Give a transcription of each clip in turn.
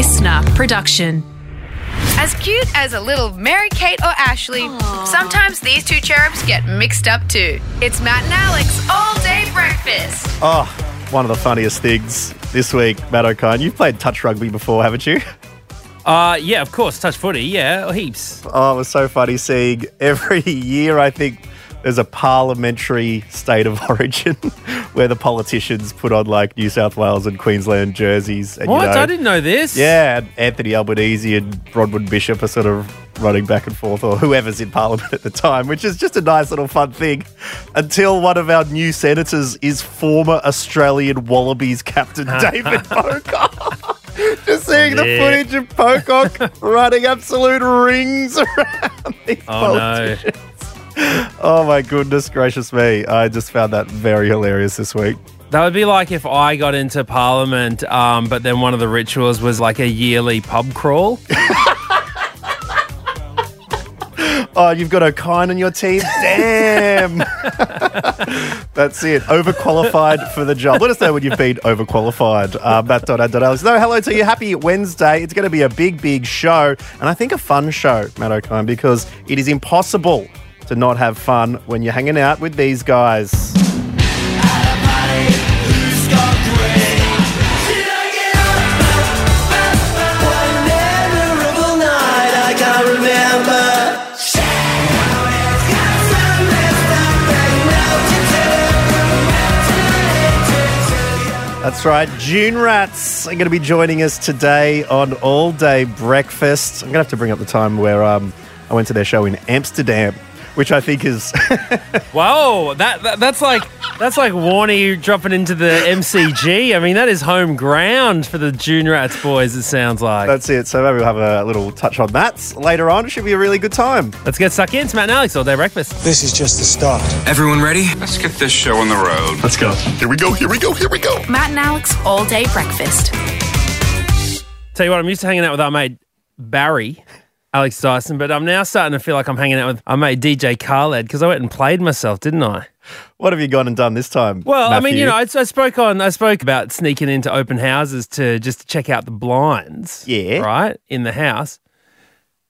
listener production. As cute as a little Mary Kate or Ashley, sometimes these two cherubs get mixed up too. It's Matt and Alex all day breakfast. Oh, one of the funniest things this week, Matt O'Kine. You've played touch rugby before, haven't you? Uh, yeah, of course, touch footy, yeah, heaps. Oh, it was so funny seeing every year, I think there's a parliamentary state of origin where the politicians put on like New South Wales and Queensland jerseys. And, What? You know, I didn't know this. Yeah, and Anthony Albanese and Bronwyn Bishop are sort of running back and forth, or whoever's in Parliament at the time, which is just a nice little fun thing. Until one of our new senators is former Australian Wallabies captain David Pocock. Just seeing the footage of Pocock running absolute rings around these Oh no. Oh my goodness gracious me. I just found that very hilarious this week. That would be like if I got into Parliament, um, but then one of the rituals was like a yearly pub crawl. Oh, you've got O'Kine on your team? Damn. That's it. Overqualified for the job. Let us know when you've been overqualified. Uh, Matt.and.alex. No, hello to you. Happy Wednesday. It's going to be a big, big show. And I think a fun show, Matt O'Kine, because it is impossible to not have fun when you're hanging out with these guys. That's right. Dune Rats are going to be joining us today on All Day Breakfast. I'm going to have to bring up the time where um, I went to their show in Amsterdam, which I think is Whoa, that, that that's like that's like Warney dropping into the MCG. I mean, that is home ground for the Dune Rats boys. It sounds like. That's it. So maybe we'll have a little touch on that later on. It should be a really good time. Let's get stuck in. It's Matt and Alex all day breakfast. This is just the start. Everyone ready? Let's get this show on the road. Let's go. Here we go. Here we go. Here we go. Matt and Alex all day breakfast. Tell you what, I'm used to hanging out with our mate Barry, Alex Dyson, but I'm now starting to feel like I'm hanging out with our mate DJ Khaled because I went and played myself, didn't I? What have you gone and done this time? Well, I mean, you know, I, I spoke on, I spoke about sneaking into open houses to just to check out the blinds. Yeah. Right in the house.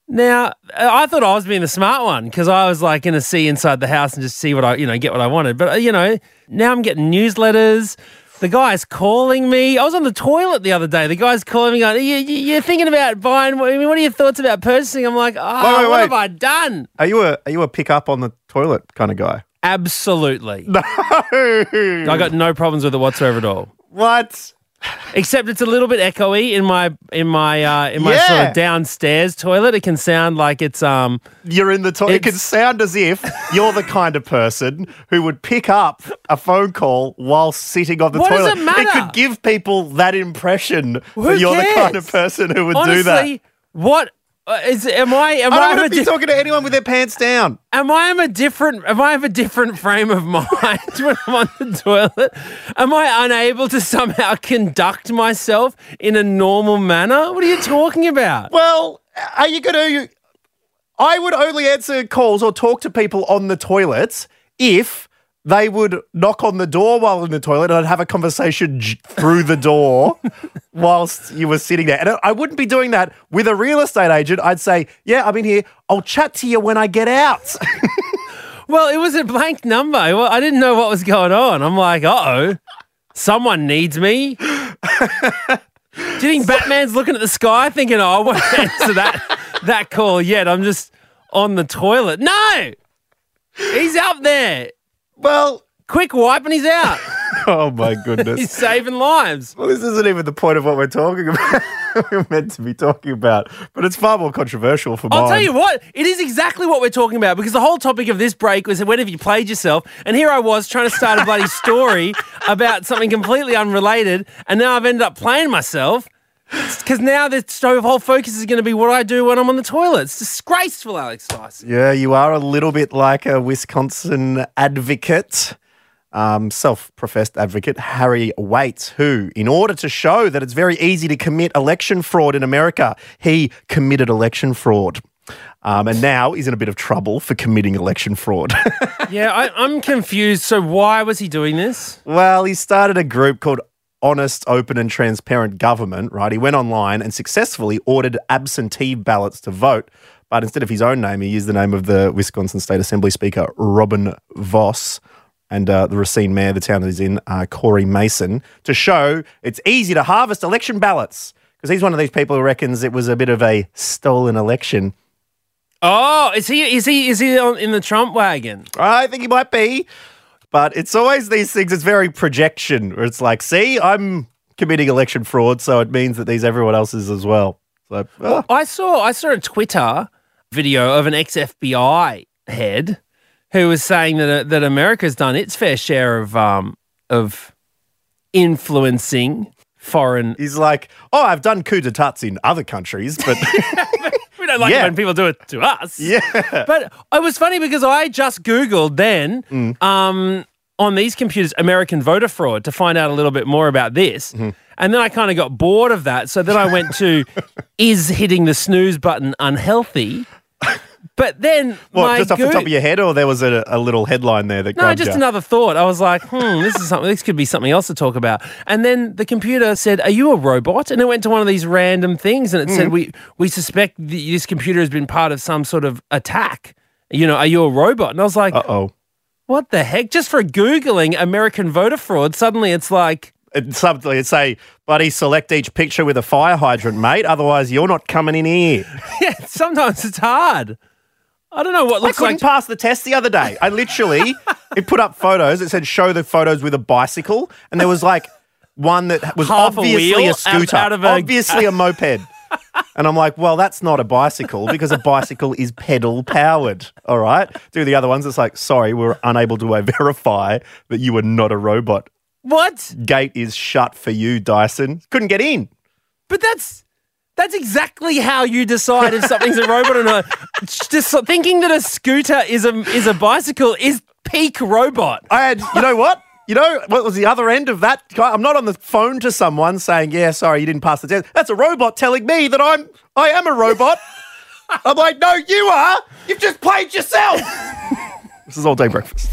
Now, I thought I was being the smart one because I was like going to see inside the house and just see what I, you know, get what I wanted. But uh, you know, now I'm getting newsletters. The guy's calling me. I was on the toilet the other day. The guy's calling me, going, you, you, "You're thinking about buying? I mean, what are your thoughts about purchasing?" I'm like, "Oh, Wait, wait, what wait. have I done?" are you a are you a pick up on the toilet kind of guy? Absolutely. No. I got no problems with it whatsoever at all. what? Except it's a little bit echoey in my in my uh, in my sort of downstairs toilet. It can sound like it's um You're in the toilet. It can sound as if you're the kind of person who would pick up a phone call while sitting on the What does toilet. it matter? it could give people that impression Who that you're the kind of person who would honestly do that. what Uh, is am I am I I, don't of want to be di- talking to anyone with their pants down. am I of a different am I of a different frame of mind when I'm on the toilet? Am I unable to somehow conduct myself in a normal manner? What are you talking about? Well, are you going to? I would only answer calls or talk to people on the toilets if they would knock on the door while in the toilet and I'd have a conversation j- through the door whilst you were sitting there. And I- wouldn't be doing that with a real estate agent. I'd say, Yeah, I'm in here. I'll chat to you when I get out. Well, it was a blank number. Well, I didn't know what was going on. I'm like, uh oh, someone needs me. Do you think Batman's looking at the sky thinking, oh, I won't answer that, that call yet? I'm just on the toilet. No! He's up there. Well, Quick wipe and he's out. oh my goodness. He's saving lives. Well, this isn't even the point of what we're talking about. we're meant to be talking about, but it's far more controversial for me. I'll mine. tell you what, it is exactly what we're talking about because the whole topic of this break was when have you played yourself? And here I was trying to start a bloody story about something completely unrelated, and now I've ended up playing myself because now the stove whole focus is going to be what I do when I'm on the toilet. It's disgraceful, Alex Dyson. Yeah, you are a little bit like a Wisconsin advocate, um, self professed advocate, Harry Wait, who, in order to show that it's very easy to commit election fraud in America, he committed election fraud. Um, and now he's in a bit of trouble for committing election fraud. Yeah, I, I'm confused. So why was he doing this? well, he started a group called honest, open, and transparent government, right? He went online and successfully ordered absentee ballots to vote. But instead of his own name, he used the name of the Wisconsin State Assembly Speaker, Robin Vos, and uh, the Racine Mayor, the town that he's in, uh, Cory Mason, to show it's easy to harvest election ballots. Because he's one of these people who reckons it was a bit of a stolen election. Oh, is he? Is he? Is he on, in the Trump wagon? I think he might be. But it's always these things, it's very projection, where it's like, see, I'm committing election fraud, so it means that these everyone else is as well. So, ah. I saw. I saw a Twitter video of an ex FBI head who was saying that that America's done its fair share of um of influencing foreign. he's like, oh, I've done coup d'etats in other countries, but don't like Yeah. it when people do it to us. yeah. But it was funny because I just Googled then Mm. um, on these computers American voter fraud to find out a little bit more about this. Mm-hmm. And then I kind of got bored of that. So then I went to is hitting the snooze button unhealthy? But then What, just off the top of your head, or there was a, a little headline there that no, just you? another thought. I was like, hmm, this is something. This could be something else to talk about. And then the computer said, "Are you a robot?" And it went to one of these random things, and it Mm. said, "We we suspect th- this computer has been part of some sort of attack." You know, are you a robot? And I was like, Uh oh. what the heck? Just for googling American voter fraud, suddenly it's like, It's something it'd say, buddy, select each picture with a fire hydrant, mate. Otherwise, you're not coming in here. yeah. Sometimes it's hard. I don't know what looks I couldn't like. pass the test the other day. I literally, it put up photos. It said show the photos with a bicycle, and there was like one that was Half a obviously wheel a, scooter, out of a- obviously a moped. And I'm like, well, that's not a bicycle because a bicycle is pedal powered. All right. Do the other ones. It's like, sorry, we're unable to uh, verify that you are not a robot. what? Gate is shut for you, Dyson. Couldn't get in. But that's that's exactly how you decide if something's a robot or not. Just thinking that a scooter is a is a bicycle is peak robot. I had, you know what? You know what was the other end of that? I'm not on the phone to someone saying, "Yeah, sorry, you didn't pass the test." That's a robot telling me that I'm, I am a robot. I'm like, "No, you are. You've just played yourself." this is all day breakfast.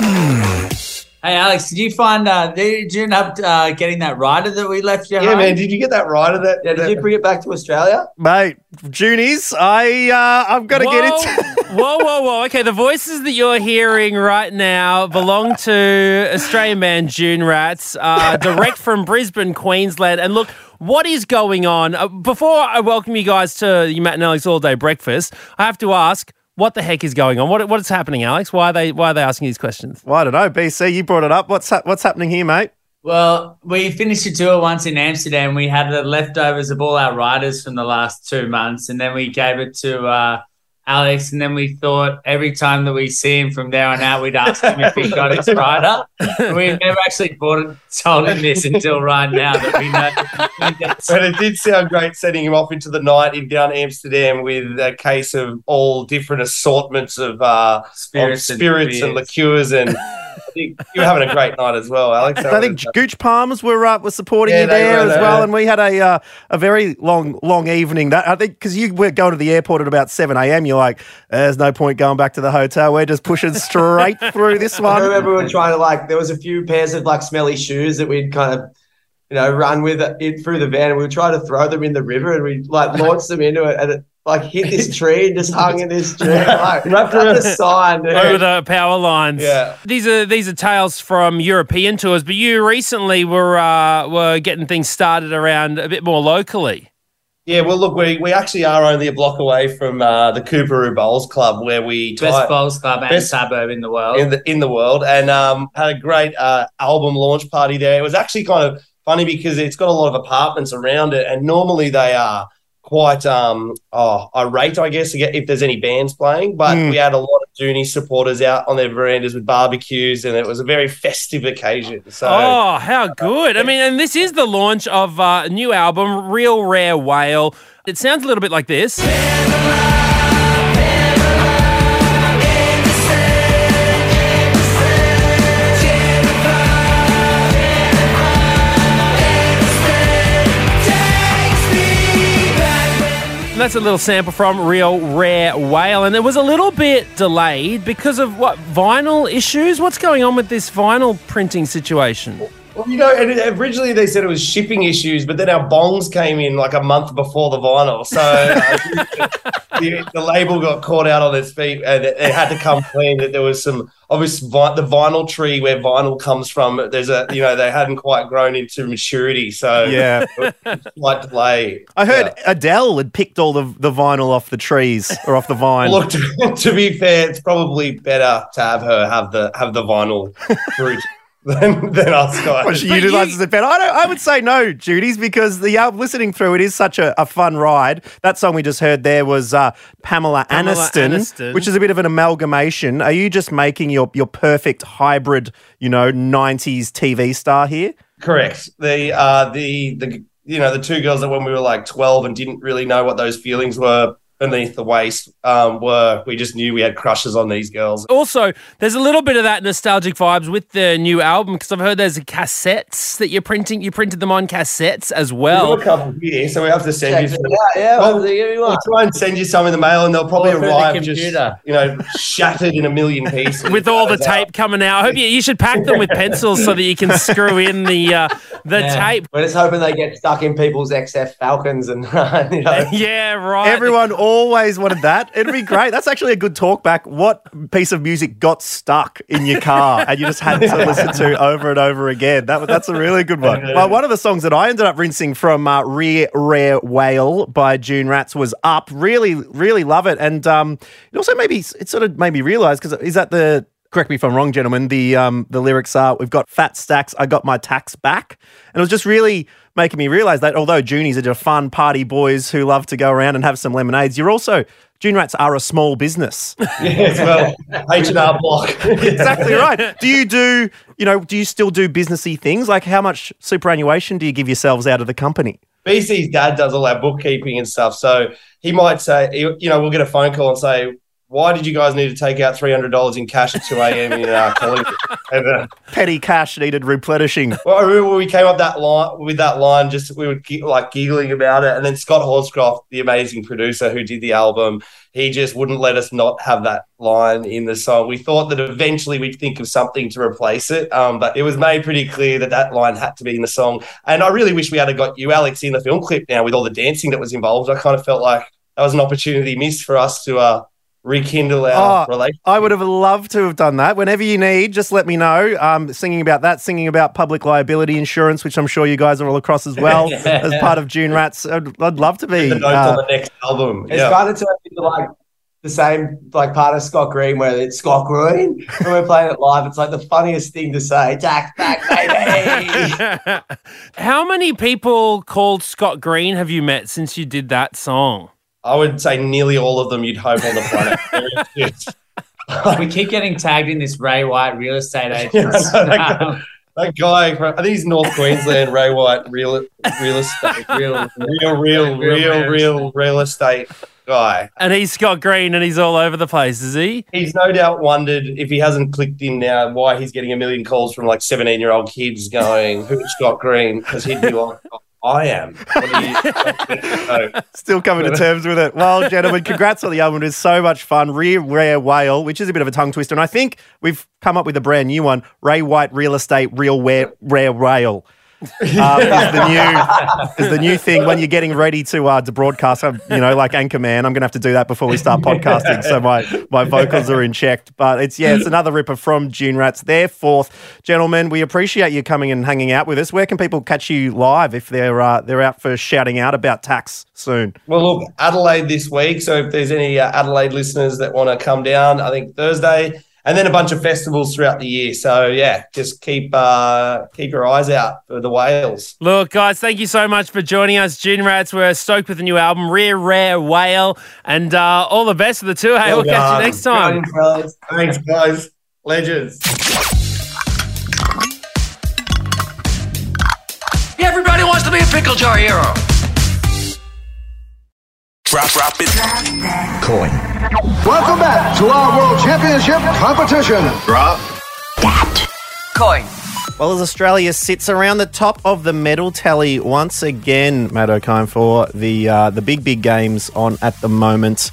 Hey Alex, did you find? Uh, did you end up uh, getting that rider that we left you? Yeah, home? man. Did you get that rider? That, Yeah, did you bring it back to Australia? Mate, Junies, I uh, I've got to get it. whoa, whoa, whoa. Okay, the voices that you're hearing right now belong to Australian man Dune Rats, uh, direct from Brisbane, Queensland. And look, what is going on? Uh, before I welcome you guys to you Matt and Alex All Day Breakfast, I have to ask, what the heck is going on? What what is happening, Alex? Why are they why are they asking these questions? well, I don't know. BC, you brought it up. What's hap- what's happening here, mate? Well, we finished a tour once in Amsterdam. We had the leftovers of all our riders from the last two months, and then we gave it to uh, Alex. And then we thought every time that we see him from there on out, we'd ask him if he got his rider. We've never actually bought and told him this until right now that we know. But it did sound great setting him off into the night in down Amsterdam with a case of all different assortments of uh, Spirits of and spirits and, beers. liqueurs, and I think you were having a great night as well, Alex. I think Gooch Palms were uh, were supporting Yeah, you there were as well, and we had a uh, a very long long evening. That I think because you were going to the airport at about seven a.m. You're like, there's no point going back to the hotel. We're just pushing straight through this I one. remember we were trying to like. There was a few pairs of like smelly shoes that we'd kind of, you know, run with it through the van, and we were trying to throw them in the river, and we like launched them into it, and it like hit this tree and just hung in this tree. Like, Wrapped that's a sign. dude. Over the power lines. Yeah. These are these are tales from European tours, but you recently were uh, were getting things started around a bit more locally. Yeah, well, look, we, we actually are only a block away from uh, the Coorparoo Bowls Club, where we Best tie- bowls club and Best- suburb in the world. in the in the world, and um, had a great uh, album launch party there. It was actually kind of funny because it's got a lot of apartments around it, and normally they are quite um, oh, irate, I guess, to get- if there's any bands playing. But Mm. we had a lot of Dooney supporters out on their verandas with barbecues, and it was a very festive occasion. So. Oh, how good! I mean, and this is the launch of uh, a new album, Real Rare Whale. It sounds a little bit like this. That's a little sample from Real Rare Whale, and it was a little bit delayed because of what vinyl issues. What's going on with this vinyl printing situation? Well, you know, and originally they said it was shipping issues, but then our bongs came in like a month before the vinyl. So uh, the, the label got caught out on its feet and it, it had to come clean that there was some obvious vi- the vinyl tree where vinyl comes from. There's a, you know, they hadn't quite grown into maturity. So Yeah. slight delay. I heard Adele had picked all the, the vinyl off the trees or off the vine. Look, to, to be fair, it's probably better to have her have the have the vinyl fruit than, than us guys. Well, she utilizes it better. I, don't, I would say no, Judy's, because the album, listening through it is such a, a fun ride. That song we just heard there was uh, Pamela, Pamela Aniston, Aniston. which is a bit of an amalgamation. Are you just making your, your perfect hybrid, you know, 90s TV star here? Correct. The uh the the you know the two girls that when we were like twelve and didn't really know what those feelings were beneath the waist um were we just knew we had crushes on these girls. Also, there's a little bit of that nostalgic vibes with the new album because I've heard there's cassettes that you're printing. You printed them on cassettes as We've well. got a couple here, so we have to send Check you. Some. out, yeah, Well, we'll give you We'll try and send you some in the mail, and they'll probably Or through the arrive just computer. you know shattered in a million pieces With all the Goes out. tape coming out, I hope you, you should pack them with pencils so that you can screw in the uh, the Yeah. tape. We're just hoping they get stuck in people's XF Falcons and you know. Yeah, right. Everyone always wanted that. It'd be great. That's actually a good talk back. What piece of music got stuck in your car and you just had to listen to over and over again? That, that's a really good one. Well, one of the songs that I ended up rinsing from uh, Real Rare Whale by Dune Rats was Up. Really, really love it. And um, it also maybe, it sort of made me realize, because is that the, correct me if I'm wrong, gentlemen, the, um, the lyrics are, we've got fat stacks, I got my tax back. And it was just really making me realize that although Junies are just fun party boys who love to go around and have some lemonades, you're also Dune Rats are a small business. Yes, well, H and R Block. exactly right. Do you do, you know, do you still do businessy things? Like how much superannuation do you give yourselves out of the company? BC's dad does all our bookkeeping and stuff. So he might say, you know, we'll get a phone call and say, why did you guys need to take out $300 in cash at 2 a.m. in uh, Collingwood? And, uh, Petty cash needed replenishing. well, I remember we came up that line with that line, just we were like giggling about it. And then Scott Horscroft, the amazing producer who did the album, he just wouldn't let us not have that line in the song. We thought that eventually we'd think of something to replace it, um, but it was made pretty clear that that line had to be in the song. And I really wish we had got you, Alex, in the film clip now with all the dancing that was involved. I kind of felt like that was an opportunity missed for us to uh, rekindle our Oh, relationship. I would have loved to have done that. Whenever you need, just let me know. Um, singing about that, singing about public liability insurance, which I'm sure you guys are all across as well as part of Dune Rats. I'd, I'd love to be. The notes uh, on the next album. It's yeah. kind of turned into like the same like part of Scott Green where it's Scott Green when we're playing it live. It's like the funniest thing to say. Tax back, baby. How many people called Scott Green have you met since you did that song? I would say nearly all of them you'd hope on the planet. It's- we keep getting tagged in this Ray White real estate agent. Yeah, I know, that guy- that guy, I think he's North Queensland, Ray White, real, real estate, real, real, real, Real real, real real, real estate guy. And he's Scott Green and he's all over the place, is he? He's no doubt wondered if he hasn't clicked in now why he's getting a million calls from like 17 year old kids going, Who's Scott Green? Because he'd be like, I am. What do you Still coming to terms with it. Well, gentlemen, congrats on the album. It is so much fun. Real Rare Whale, which is a bit of a tongue twister. And I think we've come up with a brand new one Ray White Real Estate Real Rare, Rare Whale. Um, is the new is the new thing when you're getting ready to uh, to broadcast. um, You know, like Anchorman. I'm going to have to do that before we start podcasting, so my my vocals are in check. But it's yeah, it's another ripper from Dune Rats. Their fourth, gentlemen. We appreciate you coming and hanging out with us. Where can people catch you live if they're uh, they're out for shouting out about tax soon? Well, look, Adelaide this week. So if there's any uh, Adelaide listeners that want to come down, I think Thursday, and then a bunch of festivals throughout the year. So yeah, just keep uh, keep your eyes out for the whales. Look, guys, thank you so much for joining us. Dune Rats, we're stoked with the new album, Real Rare Whale. And uh, all the best for the tour. Hey, Well we'll catch you next time. Thanks, guys. Legends. Everybody wants to be a pickle jar hero. Drop, drop it. Coin. Welcome back to our World Championship competition. Drop. Coin. Well, as Australia sits around the top of the medal tally once again, Matt O'Kine, for the uh, the big, big games on at the moment.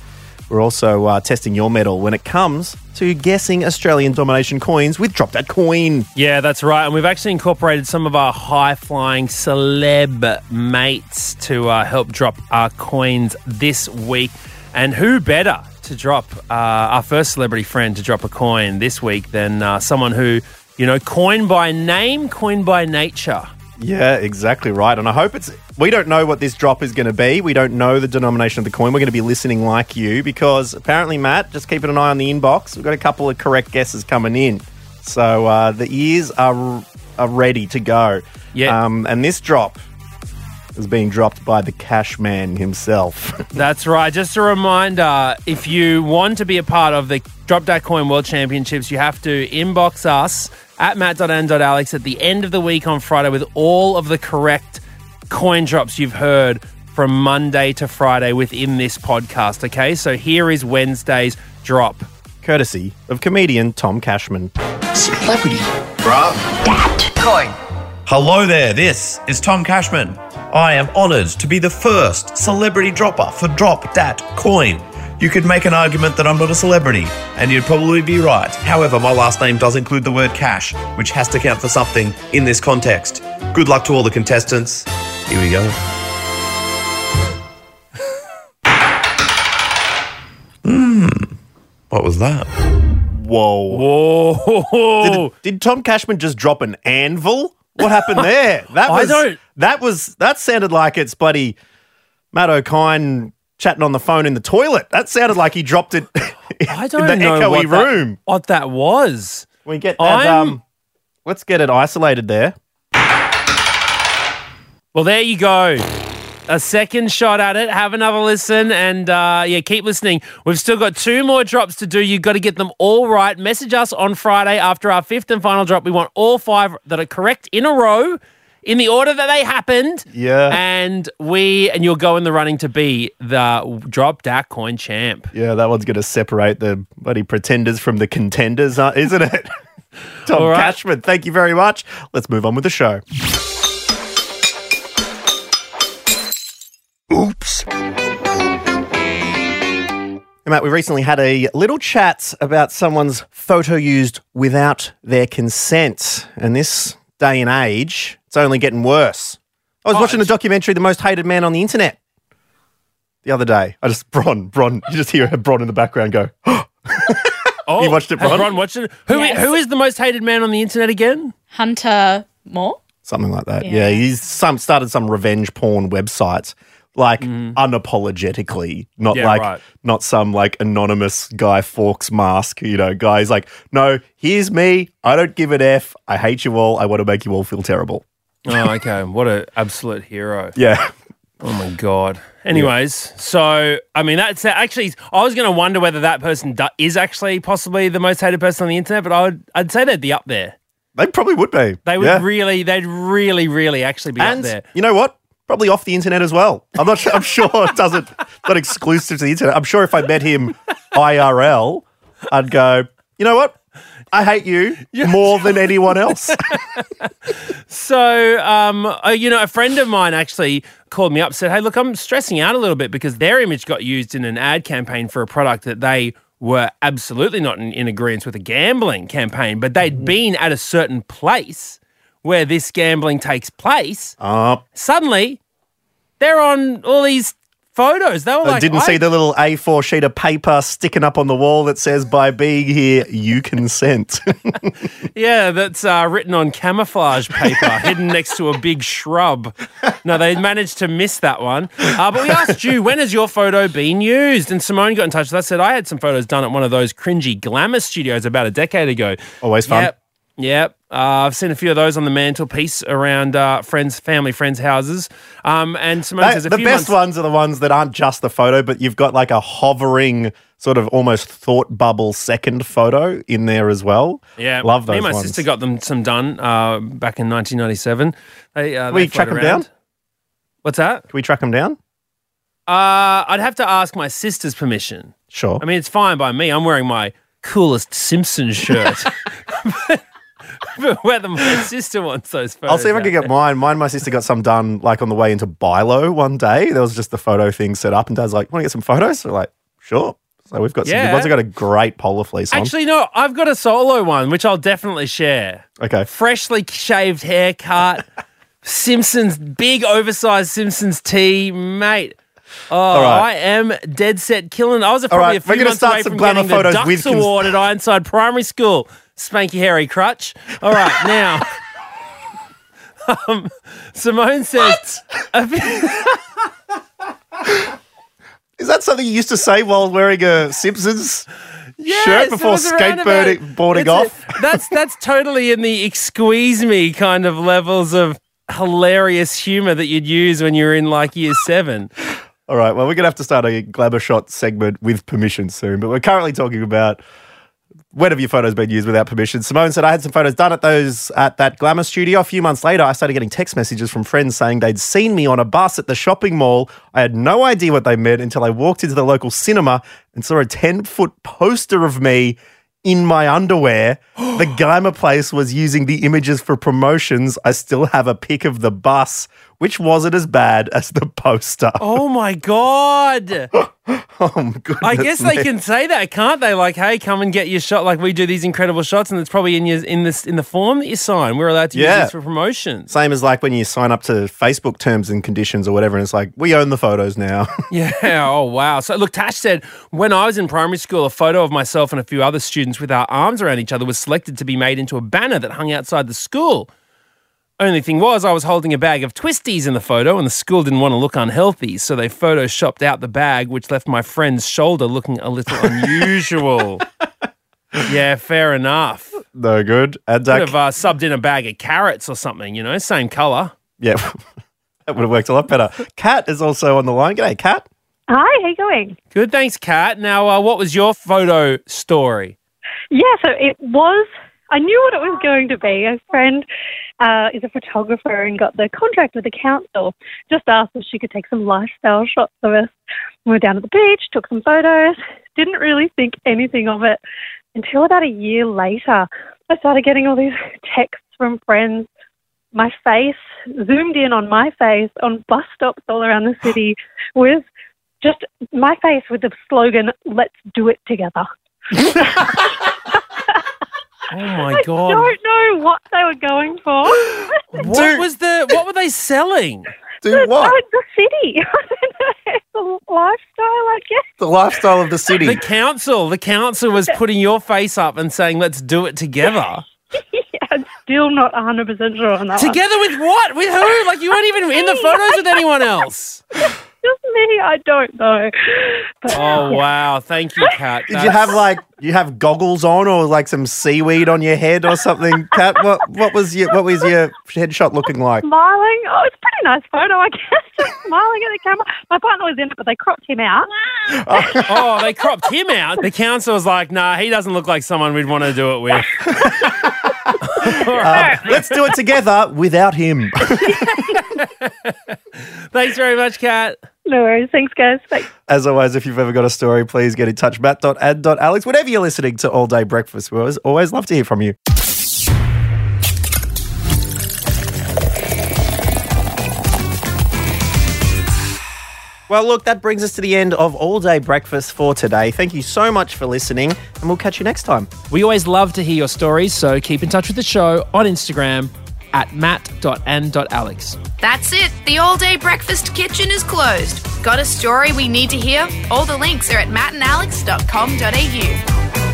We're also uh, testing your medal when it comes to guessing Australian domination coins with Drop That Coin. Yeah, that's right. And we've actually incorporated some of our high flying celeb mates to uh, help drop our coins this week. And who better to drop uh, our first celebrity friend to drop a coin this week than uh, someone who, you know, coin by name, coin by nature. Yeah, exactly right. And I hope it's. We don't know what this drop is going to be. We don't know the denomination of the coin. We're going to be listening like you because apparently, Matt, just keeping an eye on the inbox. We've got a couple of correct guesses coming in. So uh, the ears are, are ready to go. Yeah. Um, and this drop is being dropped by the cash man himself. That's right. Just a reminder if you want to be a part of the Drop That Coin World Championships, you have to inbox us at matt.n.alex at the end of the week on Friday with all of the correct coin drops you've heard from Monday to Friday within this podcast. Okay, so here is Wednesday's drop. Courtesy of comedian Tom Cashman. Celebrity. Bruh. Dat coin. Hello there, this is Tom Cashman. I am honoured to be the first celebrity dropper for Drop Dat Coin. You could make an argument that I'm not a celebrity, and you'd probably be right. However, my last name does include the word cash, which has to count for something in this context. Good luck to all the contestants. Here we go. Hmm. What was that? Whoa. Whoa. Did, did Tom Cashman just drop an anvil? What happened there? That I was, don't- That was that sounded like it's bloody Matt O'Kine chatting on the phone in the toilet. That sounded like he dropped it I don't in the know echoey what that- room. what that was. We get that. I'm- Um, let's get it isolated there. Well, there you go. A second shot at it. Have another listen and uh, yeah, keep listening. We've still got two more drops to do. You've got to get them all right. Message us on Friday after our fifth and final drop. We want all five that are correct in a row in the order that they happened. Yeah. And we and you'll go in the running to be the drop dat coin champ. Yeah, that one's going to separate the bloody pretenders from the contenders, uh, isn't it? Tom right. Cashman, thank you very much. Let's move on with the show. Matt, we recently had a little chat about someone's photo used without their consent. And this day and age, it's only getting worse. I was watching a documentary, The Most Hated Man on the Internet, the other day. I just, Bron, Bron, you just hear Bron in the background go, Oh, You watched it, Bron? Bron watched it. Who, Yes. who is the most hated man on the internet again? Hunter Moore. something like that. Yeah. Yeah, he's some started some revenge porn website, like mm-hmm. unapologetically, not Yeah, like right. not some like anonymous Guy Fawkes mask, you know, guy's like, no, here's me. I don't give an f. I hate you all. I want to make you all feel terrible. Oh, okay. What an absolute hero. Yeah. Oh my god. Anyways, so I mean that's actually I was going to wonder whether that person do, is actually possibly the most hated person on the internet, but I would I'd say they'd be up there. They probably would be. They would Yeah. really they'd really really actually be and up there. you know what? Probably off the internet as well. I'm not sure. I'm sure it doesn't not exclusive to the internet. I'm sure if I met him IRL, I'd go. You know what? I hate you more than anyone else. So, um, uh, you know, a friend of mine actually called me up said, "Hey, look, I'm stressing out a little bit because their image got used in an ad campaign for a product that they were absolutely not in, in agreement with a gambling campaign, but they'd been at a certain place where this gambling takes place. Uh, Suddenly, they're on all these photos. They were I like, didn't I- see the little A4 sheet of paper sticking up on the wall that says, by being here, you consent. Yeah, that's uh, written on camouflage paper, hidden next to a big shrub. No, they managed to miss that one. Uh, but we asked you, when has your photo been used? And Simone got in touch with us, said, I had some photos done at one of those cringy glamour studios about a decade ago. Always fun. Yep. Yep. Uh, I've seen a few of those on the mantelpiece around uh, friends, family, friends' houses. Um, and Simone That- says a the best months- ones are the ones that aren't just the photo, but you've got like a hovering, sort of almost thought bubble second photo in there as well. Yeah, Love those Me and my ones. sister got them some done uh, back in 1997. They, uh, we track them down? What's that? Can we track them down? Uh, I'd have to ask my sister's permission. Sure. I mean, it's fine by me. I'm wearing my coolest Simpsons shirt. Whether my sister wants those photos. I'll see if I can get mine. Mine, my sister got some done like on the way into Bi-Lo one day. There was just the photo thing set up, and Dad's like, "Want to get some photos?" So we're like, "Sure." So we've got some Yeah. good ones. I got a great polar fleece on. Actually, no, I've got a solo one, which I'll definitely share. okay. Freshly shaved haircut, Simpsons, big oversized Simpsons tee, mate. Oh, right. I am dead set killing. I was All probably right, a few months start away some from getting the Ducks Award at Ironside Primary School. Spanky hairy crutch. All right, now. um, Simone says. Is that something you used to say while wearing a Simpsons Yes, shirt before was around about- skateboarding boarding It's a- off? that's that's totally in the excuse me kind of levels of hilarious humor that you'd use when you were in like year seven. All right. Well, we're gonna have to start a glamour shot segment with permission soon, but we're currently talking about when have your photos been used without permission? Simone said I had some photos done at those at that glamour studio. A few months later, I started getting text messages from friends saying they'd seen me on a bus at the shopping mall. I had no idea what they meant until I walked into the local cinema and saw a 10 foot poster of me in my underwear. the glamour place was using the images for promotions. I still have a pic of the bus, which wasn't as bad as the poster. Oh my god! Oh, my goodness I guess they me. can say that, can't they? Like, hey, come and get your shot. Like we do these incredible shots, and it's probably in your in this in the form that you sign. We're allowed to Yeah. use this for promotion. Same as like when you sign up to Facebook terms and conditions or whatever, and it's like, we own the photos now. Yeah. Oh, wow. So, look, Tash said when I was in primary school, a photo of myself and a few other students with our arms around each other was selected to be made into a banner that hung outside the school. Only thing was, I was holding a bag of twisties in the photo, and the school didn't want to look unhealthy, so they photoshopped out the bag, which left my friend's shoulder looking a little unusual. yeah, fair enough. no good. And Could uh, have uh, subbed in a bag of carrots or something, you know, same colour. yeah, that would have worked a lot better. Kat is also on the line. G'day, Kat. Hi, how you going? Good, thanks, Kat. Now, uh, what was your photo story? Yeah, so it was. I knew what it was going to be. A friend uh, is a photographer and got the contract with the council. Just asked if she could take some lifestyle shots of us. We were down at the beach, took some photos. Didn't really think anything of it until about a year later. I started getting all these texts from friends. My face zoomed in on my face on bus stops all around the city with just my face with the slogan "Let's do it together." Oh my God. I don't know what they were going for. What was the? What were they selling? Do the, what? uh, the city. I don't know. It's a lifestyle, I guess. The lifestyle of the city. The council. The council was putting your face up and saying, "Let's do it together." yeah, I'm still not 100% sure on that one. Together with what? With who? Like you weren't even in the photos with anyone else. Just me, I don't know. But, Oh yeah. wow! Thank you, Kat. Did you have like you have goggles on or like some seaweed on your head or something, Kat? What what was your what was your headshot looking like? Smiling. Oh, it's a pretty nice photo, I guess. Just smiling at the camera. My partner was in it, but they cropped him out. oh, they cropped him out. The council was like, "Nah, he doesn't look like someone we'd want to do it with." Uh, let's do it together without him. Thanks very much, Kat. No worries. Thanks, guys. Bye. As always, if you've ever got a story, please get in touch. Matt.and.alex. Whatever you're listening to All Day Breakfast, we always, always love to hear from you. Well, look, that brings us to the end of All Day Breakfast for today. Thank you so much for listening, and we'll catch you next time. We always love to hear your stories, so keep in touch with the show on Instagram at matt.and.alex. That's it. The all day breakfast kitchen is closed. Got a story we need to hear? All the links are at mattandalex.com.au.